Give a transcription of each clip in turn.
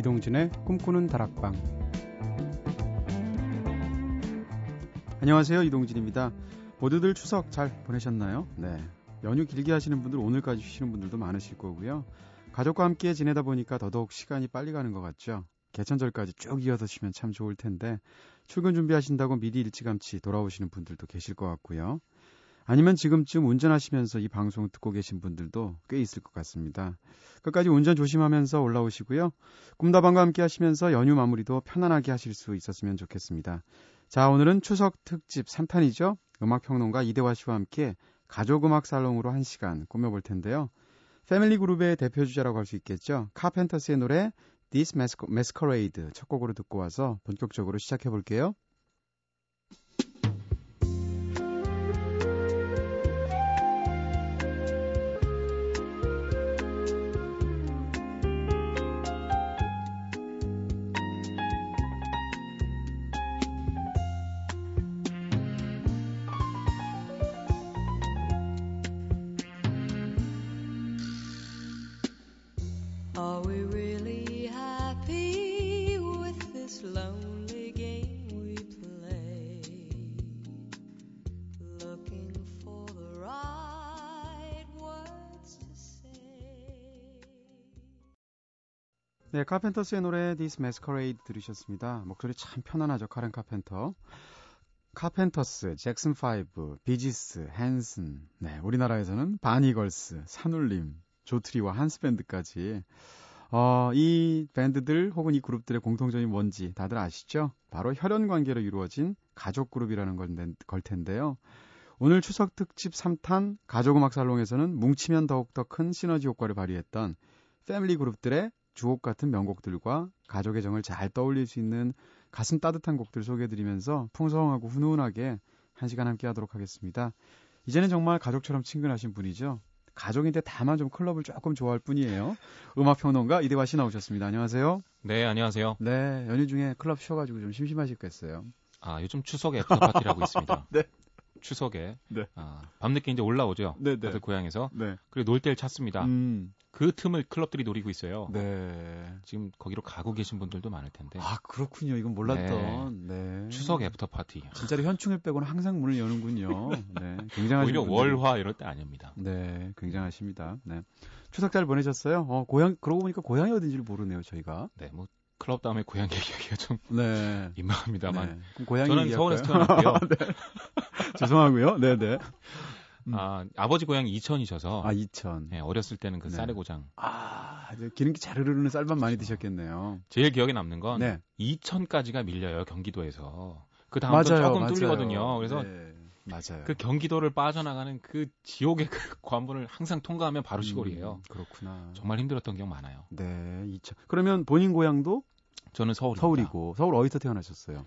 이동진의 꿈꾸는 다락방. 안녕하세요. 이동진입니다. 모두들 추석 잘 보내셨나요? 네. 연휴 길게 하시는 분들 오늘까지 쉬시는 분들도 많으실 거고요. 가족과 함께 지내다 보니까 더더욱 시간이 빨리 가는 것 같죠. 개천절까지 쭉 이어서 쉬면 참 좋을 텐데 출근 준비하신다고 미리 일찌감치 돌아오시는 분들도 계실 것 같고요. 아니면 지금쯤 운전하시면서 이 방송 듣고 계신 분들도 꽤 있을 것 같습니다. 끝까지 운전 조심하면서 올라오시고요. 꿈다방과 함께 하시면서 연휴 마무리도 편안하게 하실 수 있었으면 좋겠습니다. 자, 오늘은 추석 특집 3탄이죠. 음악평론가 이대화 씨와 함께 가족음악 살롱으로 한 시간 꾸며볼 텐데요. 패밀리 그룹의 대표 주자라고 할 수 있겠죠. 카펜터스의 노래 This Masquerade 첫 곡으로 듣고 와서 본격적으로 시작해 볼게요. 네, 카펜터스의 노래 This Masquerade 들으셨습니다. 목소리 참 편안하죠, 카렌 카펜터. 카펜터스, 잭슨 5, 비지스, 헨슨. 네, 우리나라에서는 바니걸스, 산울림, 조트리오와 한스밴드까지. 어, 이 밴드들 혹은 이 그룹들의 공통점이 뭔지 다들 아시죠? 바로 혈연 관계로 이루어진 가족 그룹이라는 걸, 걸 텐데요. 오늘 추석 특집 3탄 가족음악 살롱에서는 뭉치면 더욱더 큰 시너지 효과를 발휘했던 패밀리 그룹들의 주옥 같은 명곡들과 가족의 정을 잘 떠올릴 수 있는 가슴 따뜻한 곡들 소개해드리면서 풍성하고 훈훈하게 한 시간 함께 하도록 하겠습니다. 이제는 정말 가족처럼 친근하신 분이죠. 가족인데 다만 좀 클럽을 조금 좋아할 뿐이에요. 음악평론가 이대화 씨 나오셨습니다. 안녕하세요. 네, 안녕하세요. 네, 연휴 중에 클럽 쉬어가지고 좀 심심하실겠어요. 아, 요즘 추석에 애프터 파티를 하고 있습니다. 네. 추석에. 네. 아, 밤늦게 이제 올라오죠. 네, 네. 다들 고향에서. 네. 그리고 놀 데를 찾습니다. 음, 그 틈을 클럽들이 노리고 있어요. 네. 지금 거기로 가고 계신 분들도 많을 텐데. 아, 그렇군요. 이건 몰랐던. 네. 추석 애프터 파티. 진짜로 현충일 빼고는 항상 문을 여는군요. 네. 굉장하신 오히려 분들이- 월화 이럴 때 아닙니다. 네, 굉장하십니다. 네. 추석 잘 보내셨어요? 어, 고향, 그러고 보니까 고향이 어딘지를 모르네요, 저희가. 네, 뭐 클럽 다음에 고향 얘기하기가 좀 네. 민망합니다만. 네. 고향 저는? 서울에서 태어났고요. 죄송하고요. 네, 네. 음. 아, 아버지 고향이 이천이셔서 아, 2000. 네, 어렸을 때는 그 네. 쌀의 고장. 아, 기름기 잘 흐르는 쌀밥 많이 드셨겠네요. 제일 기억에 남는 건 네. 이천까지가 밀려요, 경기도에서. 그 다음부터. 조금 맞아요. 뚫리거든요. 그래서 네, 맞아요. 그 경기도를 빠져나가는 그 지옥의 그 관문을 항상 통과하면 바로 시골이에요. 음, 그렇구나. 정말 힘들었던 기억 많아요. 네, 2000. 그러면 본인 고향도 저는 서울입니다. 서울이고, 서울 어디서 태어나셨어요?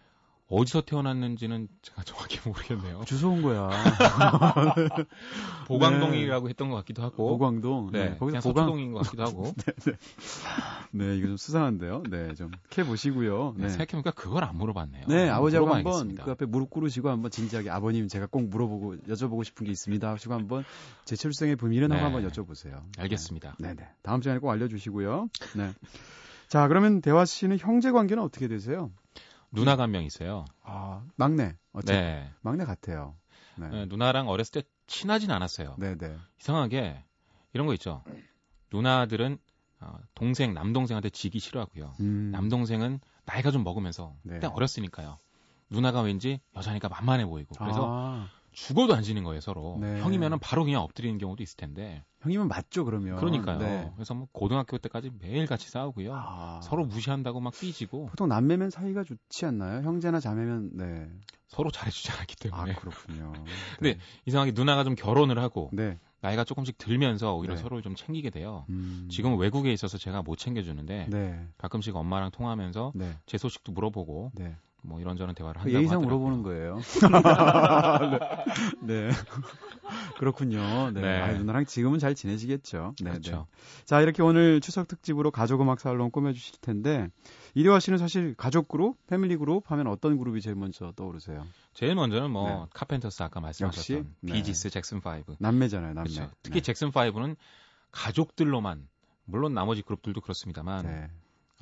어디서 태어났는지는 제가 정확히 모르겠네요. 주소 온 거야. 보광동이라고 했던 것 같기도 하고. 보광동. 네, 네, 거기서 보광. 서초동인 것 같기도 하고. 네, 이거 좀 수상한데요. 네, 좀 캐 보시고요. 네. 네. 생각해보니까 그걸 안 물어봤네요. 네, 아버지하고 한번. 그 앞에 무릎 꿇으시고 한번 진지하게 아버님 제가 꼭 물어보고 여쭤보고 싶은 게 있습니다 하시고 한번 제 출생의 네. 한번 여쭤보세요. 알겠습니다. 네, 네. 다음 시간에 꼭 알려주시고요. 네. 자, 그러면 대화 씨는 형제 관계는 어떻게 되세요? 누나가 한 명 있어요. 아, 막내. 어째 네. 막내 같아요. 네. 네, 누나랑 어렸을 때 친하진 않았어요. 네, 네. 이상하게 이런 거 있죠. 누나들은 어, 동생, 남동생한테 지기 싫어하고요. 음. 남동생은 나이가 좀 먹으면서 네. 그때 어렸으니까요. 누나가 왠지 여자니까 만만해 보이고 그래서 아, 죽어도 안 지는 거예요 서로. 네. 형이면은 바로 그냥 엎드리는 경우도 있을 텐데. 형님은 맞죠, 그러면. 그러니까요. 네. 그래서 뭐 고등학교 때까지 매일 같이 싸우고요. 아. 서로 무시한다고 막 삐지고 보통 남매면 사이가 좋지 않나요? 형제나 자매면 네. 서로 잘해주지 않았기 아, 때문에 그렇군요. 네. 이상하게 누나가 좀 결혼을 하고 네. 나이가 조금씩 들면서 오히려 네. 서로를 좀 챙기게 돼요. 음. 지금 외국에 있어서 제가 못 챙겨주는데 네. 가끔씩 엄마랑 통화하면서 네. 제 소식도 물어보고 네. 뭐 이런저런 대화를 그 한다고 예의상 하더라고요. 물어보는 거예요. 네. 네. 그렇군요. 네. 네. 아, 누나랑 지금은 잘 지내시겠죠. 네. 그렇죠. 네. 자, 이렇게 오늘 추석 특집으로 가족 음악 살롱 꾸며 주실 텐데, 이대화 씨는 사실 가족 그룹, 패밀리 그룹 하면 어떤 그룹이 제일 먼저 떠오르세요? 제일 먼저는 뭐 네. 카펜터스 아까 말씀하셨던? 네. 비지스, 잭슨 5. 남매잖아요, 남매. 그렇죠. 특히 잭슨 5는 가족들로만 물론 나머지 그룹들도 그렇습니다만 네.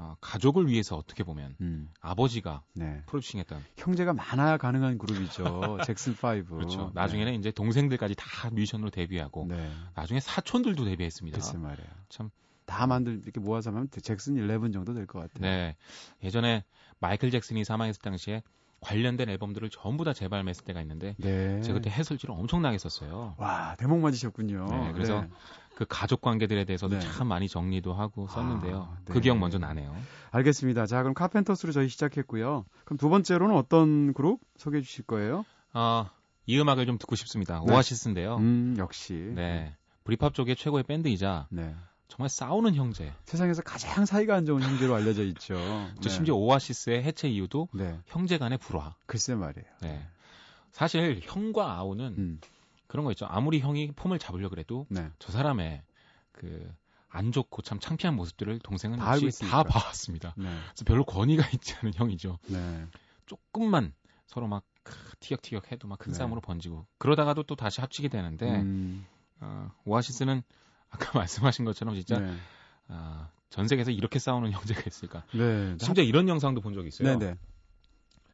어, 가족을 위해서 어떻게 보면 음. 아버지가 네. 프로듀싱했던 형제가 많아야 가능한 그룹이죠. 잭슨 5. 그렇죠. 나중에는 이제 동생들까지 다 뮤지션으로 데뷔하고 네. 네. 나중에 사촌들도 데뷔했습니다. 글쎄 말이에요. 참. 다 만들 이렇게 모아서 하면 잭슨 11 정도 될 것 같아요. 네. 예전에 마이클 잭슨이 사망했을 당시에 관련된 앨범들을 전부 다 재발매했을 때가 있는데 네. 제가 그때 해설지를 엄청나게 썼어요. 와 대목 맞으셨군요. 네, 그래서 그 가족 관계들에 대해서도 네. 참 많이 정리도 하고 썼는데요. 아, 그 네. 기억 먼저 나네요. 알겠습니다. 자 그럼 카펜터스로 저희 시작했고요. 그럼 두 번째로는 어떤 그룹 소개해 주실 거예요? 아, 이 음악을 좀 듣고 싶습니다. 네. 오아시스인데요. 음 역시. 네. 브리팝 쪽의 최고의 밴드이자 네. 정말 싸우는 형제. 세상에서 가장 사이가 안 좋은 형제로 알려져 있죠. 저 심지어 오아시스의 해체 이유도 네. 형제 간의 불화. 글쎄 말이에요. 네. 사실 형과 아우는 음. 그런 거 있죠. 아무리 형이 폼을 잡으려고 그래도 네. 저 사람의 그 안 좋고 참 창피한 모습들을 동생은 다 역시. 다 봐왔습니다. 네. 그래서 별로 권위가 있지 않은 형이죠. 네. 조금만 서로 막 크, 티격태격 해도 막큰 네. 싸움으로 번지고 그러다가도 또 다시 합치게 되는데 음. 어, 오아시스는 아까 말씀하신 것처럼 진짜 네. 아, 전 세계에서 이렇게 싸우는 형제가 있을까? 네. 심지어 이런 영상도 본 적이 있어요. 네네.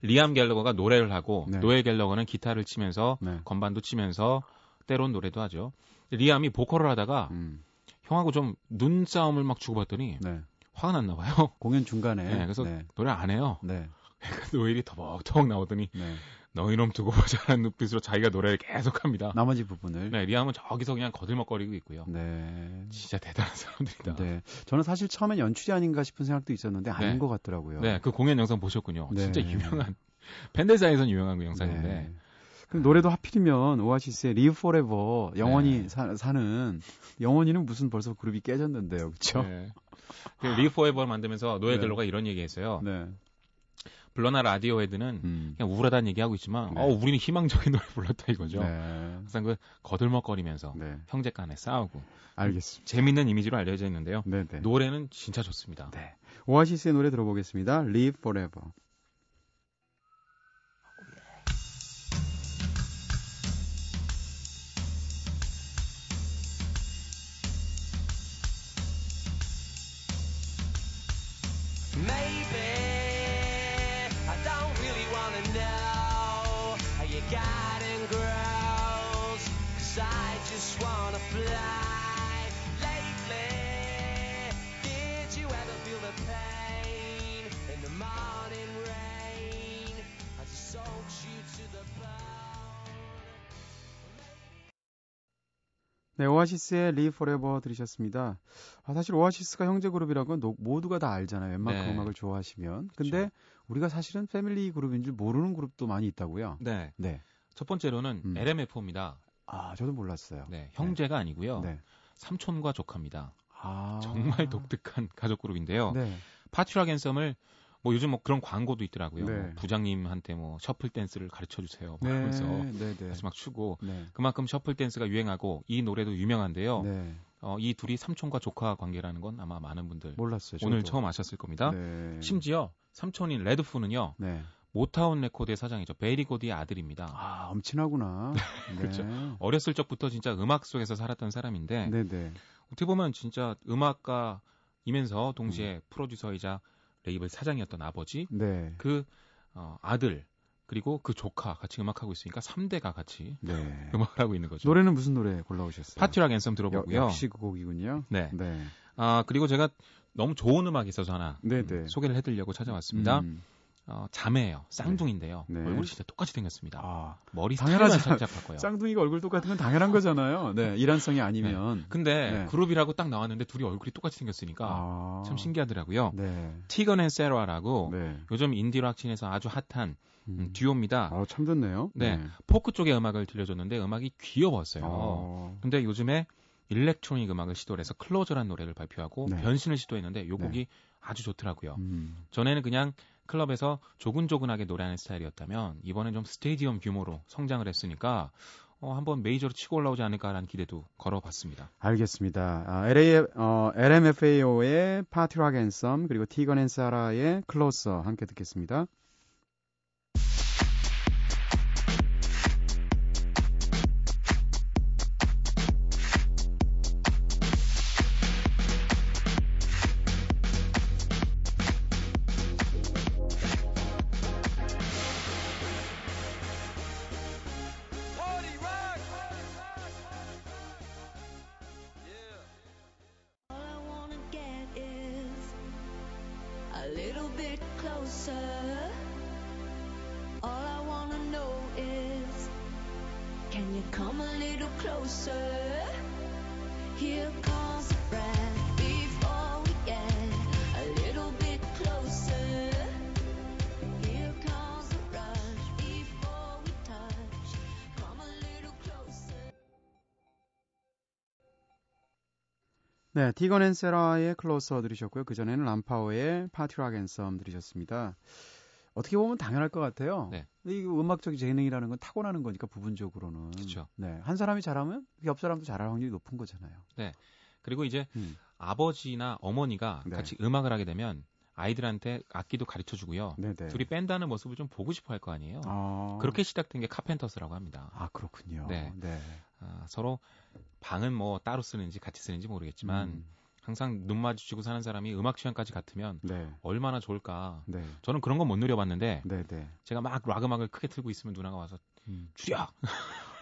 리암 갤러거가 노래를 하고 네. 노엘 갤러거는 기타를 치면서 네. 건반도 치면서 때론 노래도 하죠. 리암이 보컬을 하다가 음. 형하고 좀 눈싸움을 막 주고받더니 네. 화가 났나 봐요. 공연 중간에. 네, 그래서 네. 노래 안 해요. 네. 노엘이 터벅터벅 나오더니 네. 너 이놈 두고 보자라는 눈빛으로 자기가 노래를 계속합니다. 나머지 부분을. 네, 리암은 저기서 그냥 거들먹거리고 있고요. 네. 진짜 대단한 사람들이다. 네. 저는 사실 처음엔 연출이 아닌가 싶은 생각도 있었는데 아닌 네. 것 같더라고요. 네, 그 공연 영상 보셨군요. 네. 진짜 유명한 팬들 사이에서는 유명한 그 영상인데 네. 그럼 노래도 하필이면 오아시스의 Live Forever 영원히 네. 사, 사는 영원히는 무슨 벌써 그룹이 깨졌는데요, 그렇죠? 네. 그 Live Forever를 만들면서 노엘 네. 갤러거가 이런 얘기했어요. 네. 블러나 라디오헤드는 음. 그냥 우울하다는 얘기하고 있지만 네. 어 우리는 희망적인 노래 불렀다 이거죠. 네. 항상 그 거들먹거리면서 네. 형제 간에 싸우고 알겠습니다. 재밌는 이미지로 알려져 있는데요. 네, 네. 노래는 진짜 좋습니다. 네. 오아시스의 노래 들어보겠습니다. Live Forever. Maybe don't really wanna know how your garden grows. Cause I just wanna fly. Lately, did you ever feel the pain in the morning rain as it soaks you to the bone? 네, 오아시스의 Live Forever 들으셨습니다. 아, 사실 오아시스가 형제 그룹이라고 노- 모두가 다 알잖아요. 웬만큼 네. 음악을 좋아하시면. 근데 우리가 사실은 패밀리 그룹인 줄 모르는 그룹도 많이 있다고요. 네. 네. 첫 번째로는 음. LMFAO입니다. 아, 저도 몰랐어요. 네. 형제가 아니고요. 네. 삼촌과 조카입니다. 아. 정말 독특한 가족 그룹인데요. 네. 파츄라 앤썸을 뭐 요즘 뭐 그런 광고도 있더라고요. 네. 뭐 부장님한테 뭐 shuffle dance를 가르쳐 주세요. 네. 그러면서 네, 네. 다시 막 추고 네. 그만큼 shuffle dance가 유행하고 이 노래도 유명한데요. 네. 어, 이 둘이 삼촌과 조카 관계라는 건 아마 많은 분들 몰랐어요. 오늘 저도. 처음 아셨을 겁니다. 네. 심지어 삼촌인 레드푸는요 네. 모타운 레코드의 사장이죠 베리 고디의 아들입니다. 아, 엄친아구나. 네. 그렇죠. 어렸을 적부터 진짜 음악 속에서 살았던 사람인데 네, 네. 어떻게 보면 진짜 음악가이면서 동시에 프로듀서이자 레이블 사장이었던 아버지 네. 그 어, 아들 그리고 그 조카 같이 음악하고 있으니까 3대가 같이 네. 음악을 하고 있는 거죠. 노래는 무슨 노래 골라오셨어요? Party Rock Anthem 여- 들어보고요. 역시 그 곡이군요. 네. 네. 아 그리고 제가 너무 좋은 음악이 있어서 하나 네, 음, 네. 소개를 해드리려고 찾아왔습니다. 음. 어, 자매예요. 쌍둥이인데요. 네. 얼굴이 진짜 똑같이 생겼습니다. 아, 머리. 스타일만 살짝 바꿔요. 쌍둥이가 얼굴 똑같은 건 당연한 거잖아요. 네. 일란성이 아니면. 근데 네. 그룹이라고 딱 나왔는데 둘이 얼굴이 똑같이 생겼으니까 아. 참 신기하더라고요. 네. 티건 앤 세라라고 네. 요즘 indie rock scene에서 아주 핫한 음, 음. 듀오입니다. 아, 참 좋네요. 네. 포크 쪽의 음악을 들려줬는데 음악이 귀여웠어요. 어. 근데 요즘에 electronic 음악을 시도를 해서 Closer란 노래를 발표하고 네. 변신을 시도했는데 요 곡이 아주 좋더라고요. 음. 전에는 그냥 클럽에서 조근조근하게 노래하는 스타일이었다면 이번엔 좀 스테디엄 규모로 성장을 했으니까 어, 한번 메이저로 치고 올라오지 않을까라는 기대도 걸어봤습니다. 알겠습니다. 아, LA, 어, LMFAO의 Party Rock Anthem 그리고 티건 앤 사라의 Closer 함께 듣겠습니다. 네, 티건 앤 세라의 Closer 들으셨고요. 그 전에는 LMFAO의 Party Rock Anthem 들으셨습니다. 어떻게 보면 당연할 것 같아요. 네. 이 음악적 재능이라는 건 타고나는 거니까 부분적으로는. 그쵸. 네, 한 사람이 잘하면 옆 사람도 잘할 확률이 높은 거잖아요. 그리고 이제 음. 아버지나 어머니가 네. 같이 음악을 하게 되면 아이들한테 악기도 가르쳐 주고요. 네, 네. 둘이 밴드 하는 모습을 좀 보고 싶어 할 거 아니에요. 아, 그렇게 시작된 게 카펜터스라고 합니다. 아 그렇군요. 네. 네. 아, 서로 방은 뭐 따로 쓰는지 같이 쓰는지 모르겠지만 음, 항상 눈 마주치고 사는 사람이 음악 취향까지 같으면 네, 얼마나 좋을까. 네, 저는 그런 건 못 누려봤는데 네, 네. 제가 막 락 음악을 크게 틀고 있으면 누나가 와서 음. 줄여.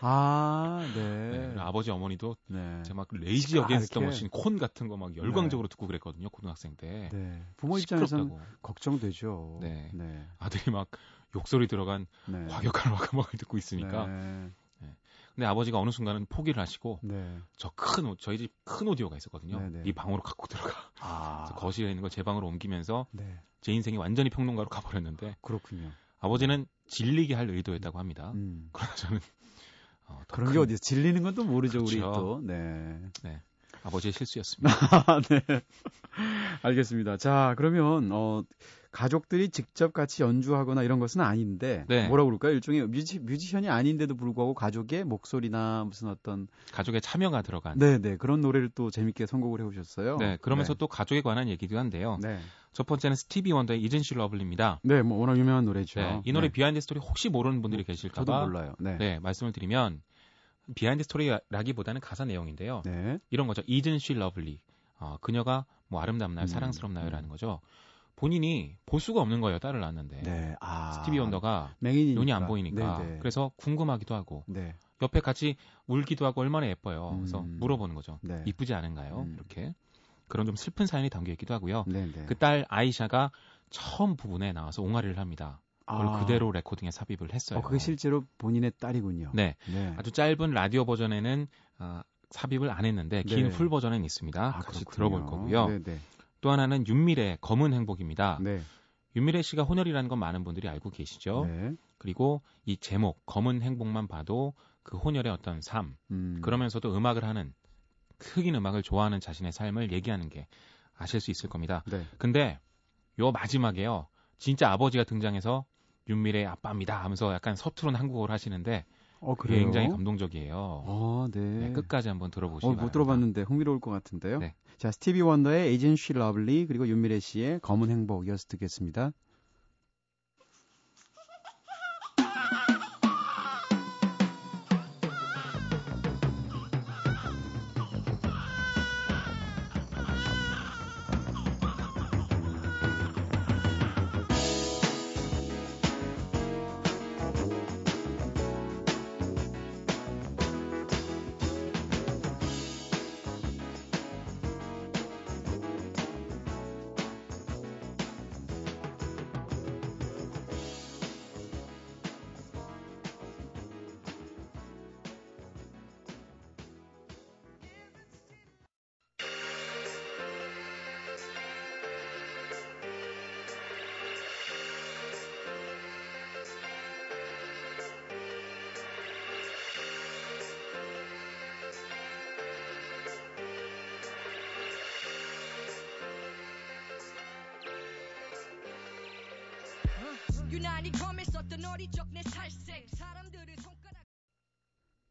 아, 네. 네. 아버지 어머니도 네. 제가 막 레이지 이렇게? 머신 콘 같은 거 막 열광적으로 듣고 그랬거든요 고등학생 때. 네. 부모 입장에서는. 걱정되죠. 네. 네. 아들이 막 욕소리 들어간 네. 과격한 락 음악을 듣고 있으니까. 네. 근데 아버지가 어느 순간은 포기를 하시고 네. 저큰 저희 집 큰 오디오가 있었거든요. 네 네. 이 방으로 갖고 들어가. 아. 거실에 있는 걸 제 방으로 옮기면서 네. 제 인생이 완전히 평론가로 가버렸는데 그렇군요. 아버지는 질리게 할 의도였다고 합니다. 음. 그러나 저는 어, 더 그런 큰 게 어디서 질리는 건 또 모르죠, 우리 그렇죠. 또. 네. 아버지의 실수였습니다. 네. 알겠습니다. 자, 그러면 어 가족들이 직접 같이 연주하거나 이런 것은 아닌데 네. 뭐라고 그럴까요? 일종의 뮤지, 뮤지션이 아닌데도 불구하고 가족의 목소리나 무슨 어떤 가족의 참여가 들어간. 네, 네. 그런 노래를 또 재밌게 선곡을 해 오셨어요. 네, 그러면서 또 가족에 관한 얘기도 한데요. 네. 첫 번째는 스티비 원더의 Isn't She Lovely입니다. 네, 뭐 워낙 유명한 노래죠. 네, 이 노래 네. behind story 혹시 모르는 분들이 저도 계실까봐 몰라요. 네. 네, 말씀을 드리면 behind story라기보다는 가사 내용인데요. 네. 이런 거죠. Isn't she lovely? 어, 그녀가 뭐 아름답나요? 음, 사랑스럽나요?라는 거죠. 본인이 볼 수가 없는 거예요. 딸을 낳았는데. 네. 아. 스티비 원더가 맹인이니까. 눈이 안 보이니까. 네, 네. 그래서 궁금하기도 하고 네. 옆에 같이 울기도 하고 얼마나 예뻐요. 그래서 음. 물어보는 거죠. 네. 이쁘지 않은가요? 음. 이렇게 그런 좀 슬픈 사연이 담겨 있기도 하고요. 네, 네. 그딸 아이샤가 처음 부분에 나와서 옹알이를 합니다. 그걸 아. 그대로 레코딩에 삽입을 했어요. 어, 그게 실제로 본인의 딸이군요. 네, 네. 아주 짧은 라디오 버전에는 아, 삽입을 안 했는데 긴 네. 풀 버전은 있습니다. 아, 같이 그렇군요. 들어볼 거고요. 네, 네. 또 하나는 윤미래 검은 행복입니다. 네. 윤미래 씨가 혼혈이라는 건 많은 분들이 알고 계시죠. 네. 그리고 이 제목 검은 행복만 봐도 그 혼혈의 어떤 삶 음. 그러면서도 음악을 하는 흑인 음악을 좋아하는 자신의 삶을 얘기하는 게 아실 수 있을 겁니다. 네. 근데 요 마지막에요. 진짜 아버지가 등장해서 윤미래의 아빠입니다 하면서 약간 서투른 한국어를 하시는데 어? 굉장히 감동적이에요. 아, 네. 네, 끝까지 한번 들어보시기 어, 바랍니다. 못 들어봤는데 흥미로울 것 같은데요. 네. 자, 스티비 원더의 Isn't She Lovely 그리고 윤미래 씨의 검은 행복 이어서 듣겠습니다.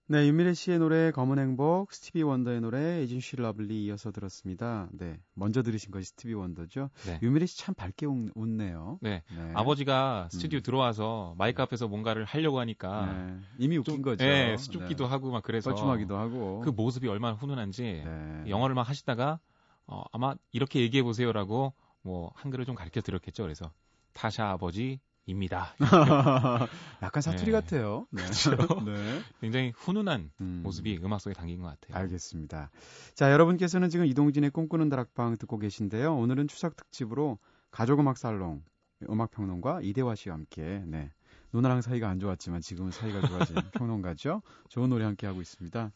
네, 윤미래 씨의 노래 검은 행복, 스티비 원더의 노래 Isn't She Lovely 이어서 들었습니다. 네. 먼저 들으신 것이 스티비 원더죠. 네. 윤미래 씨 참 밝게 웃, 웃네요. 네. 네. 아버지가 스튜디오 음. 들어와서 마이크 앞에서 뭔가를 하려고 하니까 네. 이미 웃긴 좀 거죠. 예, 수줍기도 하고 막 그래서 뻘쭘하기도 하고. 그 모습이 얼마나 훈훈한지 네. 영어를 막 하시다가 어, 아마 이렇게 얘기해 보세요라고 뭐 한글을 좀 가르쳐 드렸겠죠. 그래서 타샤 아버지 입니다. 약간 사투리 네. 같아요. 네. 네. 굉장히 훈훈한 음. 모습이 음악 속에 담긴 것 같아요. 알겠습니다. 자, 여러분께서는 지금 이동진의 꿈꾸는 다락방 듣고 계신데요. 오늘은 추석 특집으로 가족 음악 살롱 음악 평론가 이대화 씨와 함께 네. 누나랑 사이가 안 좋았지만 지금은 사이가 좋아진 평론가죠. 좋은 노래 함께 하고 있습니다.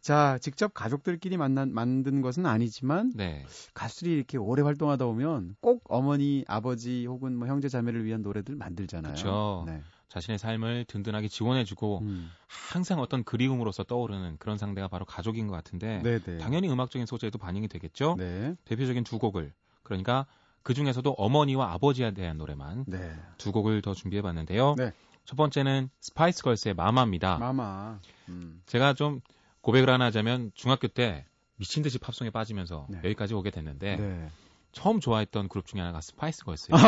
자, 직접 가족들끼리 만난 만든 것은 아니지만 네. 가수들이 이렇게 오래 활동하다 보면 꼭 어머니, 아버지 혹은 뭐 형제 자매를 위한 노래들 만들잖아요. 그쵸. 네. 자신의 삶을 든든하게 지원해주고 음. 항상 어떤 그리움으로서 떠오르는 그런 상대가 바로 가족인 것 같은데 네, 네. 당연히 음악적인 소재도 반영이 되겠죠. 네. 대표적인 두 곡을 그러니까 그 중에서도 어머니와 아버지에 대한 노래만 네. 두 곡을 더 준비해봤는데요. 네. 첫 번째는 스파이스 걸스의 Mama입니다. Mama. 음. 제가 좀 고백을 하나 하자면 중학교 때 미친 듯이 팝송에 빠지면서 네. 여기까지 오게 됐는데 네. 처음 좋아했던 그룹 중에 하나가 스파이스 걸스예요.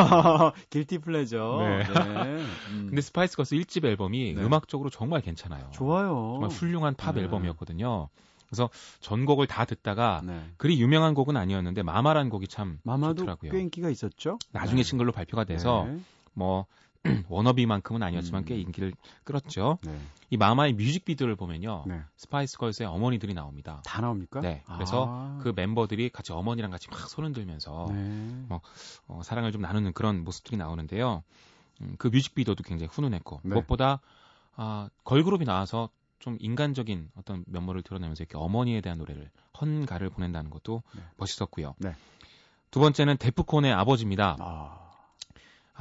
Guilty pleasure. 네. 네. 음. 근데 스파이스 걸스 1집 앨범이 네. 음악적으로 정말 괜찮아요. 좋아요. 정말 훌륭한 팝 네. 앨범이었거든요. 그래서 전곡을 다 듣다가 네. 그리 유명한 곡은 아니었는데 Mama라는 곡이 참 Mama도 좋더라고요. 꽤 인기가 있었죠. 나중에 네. 싱글로 발표가 돼서 네. 뭐 Wannabe만큼은 아니었지만 음. 꽤 인기를 끌었죠. 네. 이 Mama의 뮤직비디오를 보면요. 네. 스파이스 걸스의 어머니들이 나옵니다. 다 나옵니까? 네. 그래서 아. 그 멤버들이 같이 어머니랑 같이 막 손을 들면서 네. 뭐, 어, 사랑을 좀 나누는 그런 모습들이 나오는데요. 음, 그 뮤직비디오도 굉장히 훈훈했고 네. 무엇보다 아, 걸그룹이 나와서 좀 인간적인 어떤 면모를 드러내면서 이렇게 어머니에 대한 노래를 헌가를 보낸다는 것도 네. 멋있었고요. 네. 두 번째는 데프콘의 아버지입니다. 아.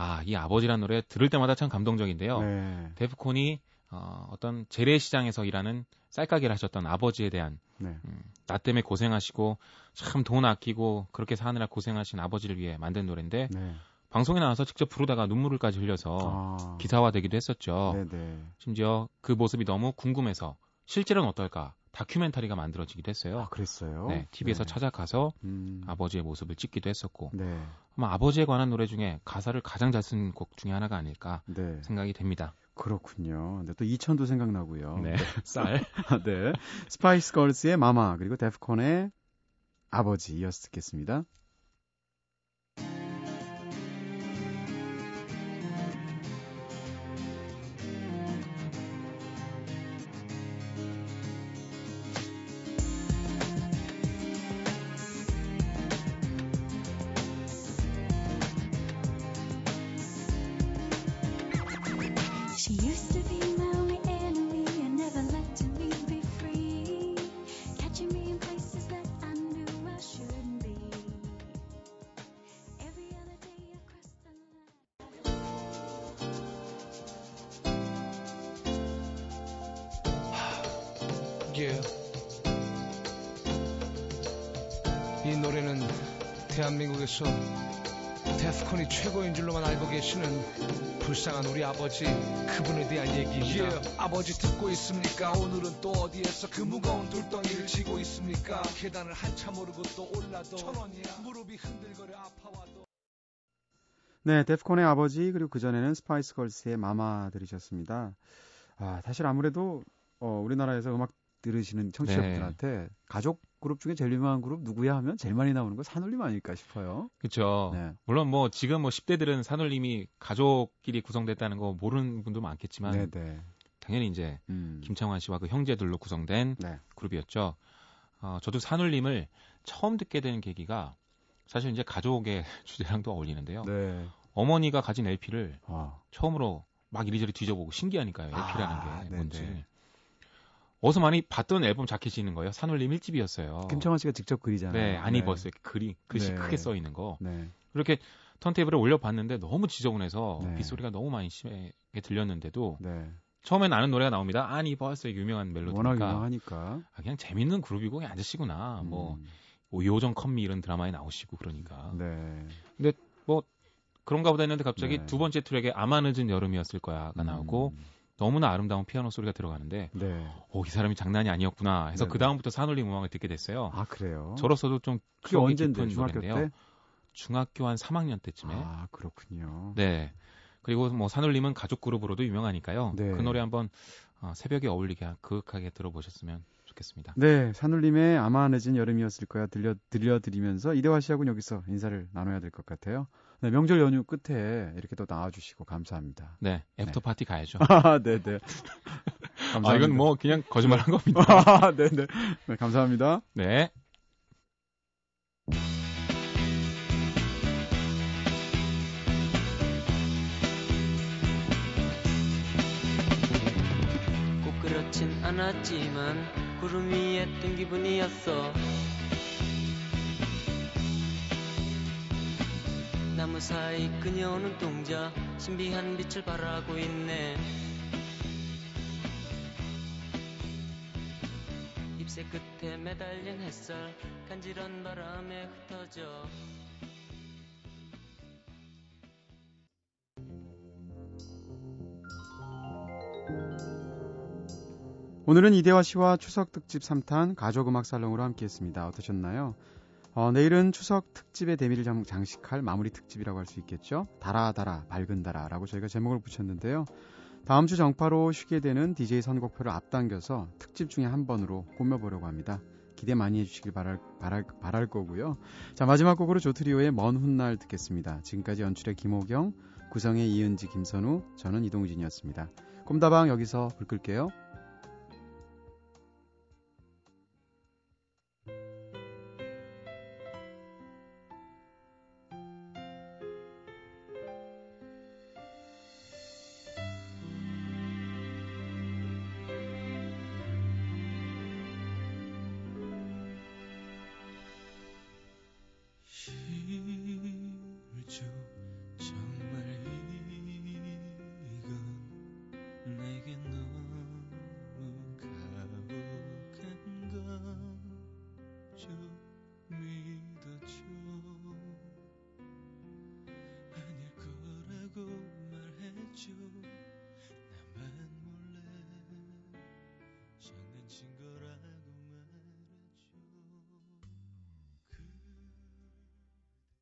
아, 이 아버지란 노래 들을 때마다 참 감동적인데요. 네. 데프콘이 어, 어떤 재래시장에서 일하는 쌀가게를 하셨던 아버지에 대한 네. 음, 나 때문에 고생하시고 참 돈 아끼고 그렇게 사느라 고생하신 아버지를 위해 만든 노래인데 네. 방송에 나와서 직접 부르다가 눈물을까지 흘려서 아. 기사화되기도 했었죠. 네, 네. 심지어 그 모습이 너무 궁금해서 실제로는 어떨까 다큐멘터리가 만들어지기도 했어요. 아, 그랬어요. 네, TV에서 네. 찾아가서 음. 아버지의 모습을 찍기도 했었고 네. 아마 아버지에 관한 노래 중에 가사를 가장 잘 쓴 곡 중에 하나가 아닐까 네. 생각이 됩니다. 그렇군요. 근데 또 이천도 생각나고요. 네, 쌀. 네. 스파이스 걸스의 마마 그리고 데프콘의 아버지 이어서 듣겠습니다. 예. 이 노래는 대한민국에서 데프콘이 최고인 줄로만 알고 계시는 불쌍한 우리 아버지 그분에 대한 얘기입니다. 예. 아버지 듣고 있습니까? 오늘은 또 어디에서 그 무거운 돌덩이를 지고 있습니까? 계단을 한참 오르고 또 올라도 천 원이야. 무릎이 흔들거려 아파와도. 네, 데프콘의 아버지 그리고 그 전에는 스파이스 걸스의 Mama 들으셨습니다. 아, 사실 아무래도 어, 우리나라에서 음악 들으시는 청취자분들한테 가족 그룹 중에 제일 유명한 그룹 누구야 하면 제일 많이 나오는 건 산울림 아닐까 싶어요. 그렇죠. 네. 물론 뭐 지금 뭐 10대들은 산울림이 가족끼리 구성됐다는 거 모르는 분도 많겠지만 네, 네. 당연히 이제 음. 김창완 씨와 그 형제들로 구성된 네. 그룹이었죠. 어, 저도 산울림을 처음 듣게 된 계기가 사실 이제 가족의 주제랑도 어울리는데요. 네. 어머니가 가진 LP를 아, 처음으로 막 이리저리 뒤져보고 신기하니까요. LP라는 아, 게 네네. 어디서 많이 봤던 앨범 자켓이 있는 거예요. 산울림 1집이었어요. 김창완 씨가 직접 그리잖아요. 네, 안 입었어요. 글이 글씨 네. 크게 써 있는 거. 네. 그렇게 턴테이블에 올려봤는데 너무 지저분해서 네. 빗소리가 너무 많이 심하게 들렸는데도 네. 처음엔 아는 노래가 나옵니다. 아니 버스의 유명한 워낙 멜로디니까 유명하니까. 아, 그냥 재밌는 그룹이고 아저씨구나. 뭐 음, 뭐 요정 컴미 이런 드라마에 나오시고 그러니까 네. 그런가 보다 했는데 갑자기 네. 두 번째 트랙에 아마 늦은 여름이었을 거야가 나오고 음, 너무나 아름다운 피아노 소리가 들어가는데 네. 오, 이 사람이 장난이 아니었구나 해서 네네. 그 다음부터 산울림 음악을 듣게 됐어요. 아, 그래요? 저로서도 좀 기억이 깊은 중학교 노래인데요. 때? 중학교 한 3학년 때쯤에. 아, 그렇군요. 네. 그리고 뭐 산울림은 가족 그룹으로도 유명하니까요. 네. 그 노래 한번 어, 새벽에 어울리게 그윽하게 들어보셨으면 좋겠습니다. 네, 산울림의 아마 늦은 여름이었을 거야 들려 들려드리면서 이대화 씨하고는 여기서 인사를 나눠야 될 것 같아요. 네, 명절 연휴 끝에 이렇게 또 나와주시고 감사합니다. 네, 네. after 네. 파티 가야죠. 아, 네, 네. 감사합니다. 아, 이건 뭐 그냥 거짓말한 음. 겁니다. 아, 네, 네. 네, 감사합니다. 네. 꼭 그렇진 않았지만 구름 위에 뜬 기분이었어. 나무 사이 그녀는 동자 신비한 빛을 발하고 있네 잎새 끝에 매달린 햇살 간지런 바람에 흩어져 오늘은 이대화 씨와 추석 특집 3탄 가족음악 살롱으로 함께했습니다. 어떠셨나요? 어, 내일은 추석 특집의 대미를 장- 장식할 마무리 특집이라고 할 수 있겠죠. 달아 달아 밝은 달아라고 저희가 제목을 붙였는데요. 다음 주 정파로 쉬게 되는 DJ 선곡표를 앞당겨서 특집 중에 한 번으로 꾸며보려고 합니다. 기대 많이 해주시길 바랄, 바랄, 바랄 거고요. 자 마지막 곡으로 조트리오의 먼 훗날 듣겠습니다. 지금까지 연출의 김호경, 구성의 이은지, 김선우, 저는 이동진이었습니다. 꿈다방 여기서 불 끌게요.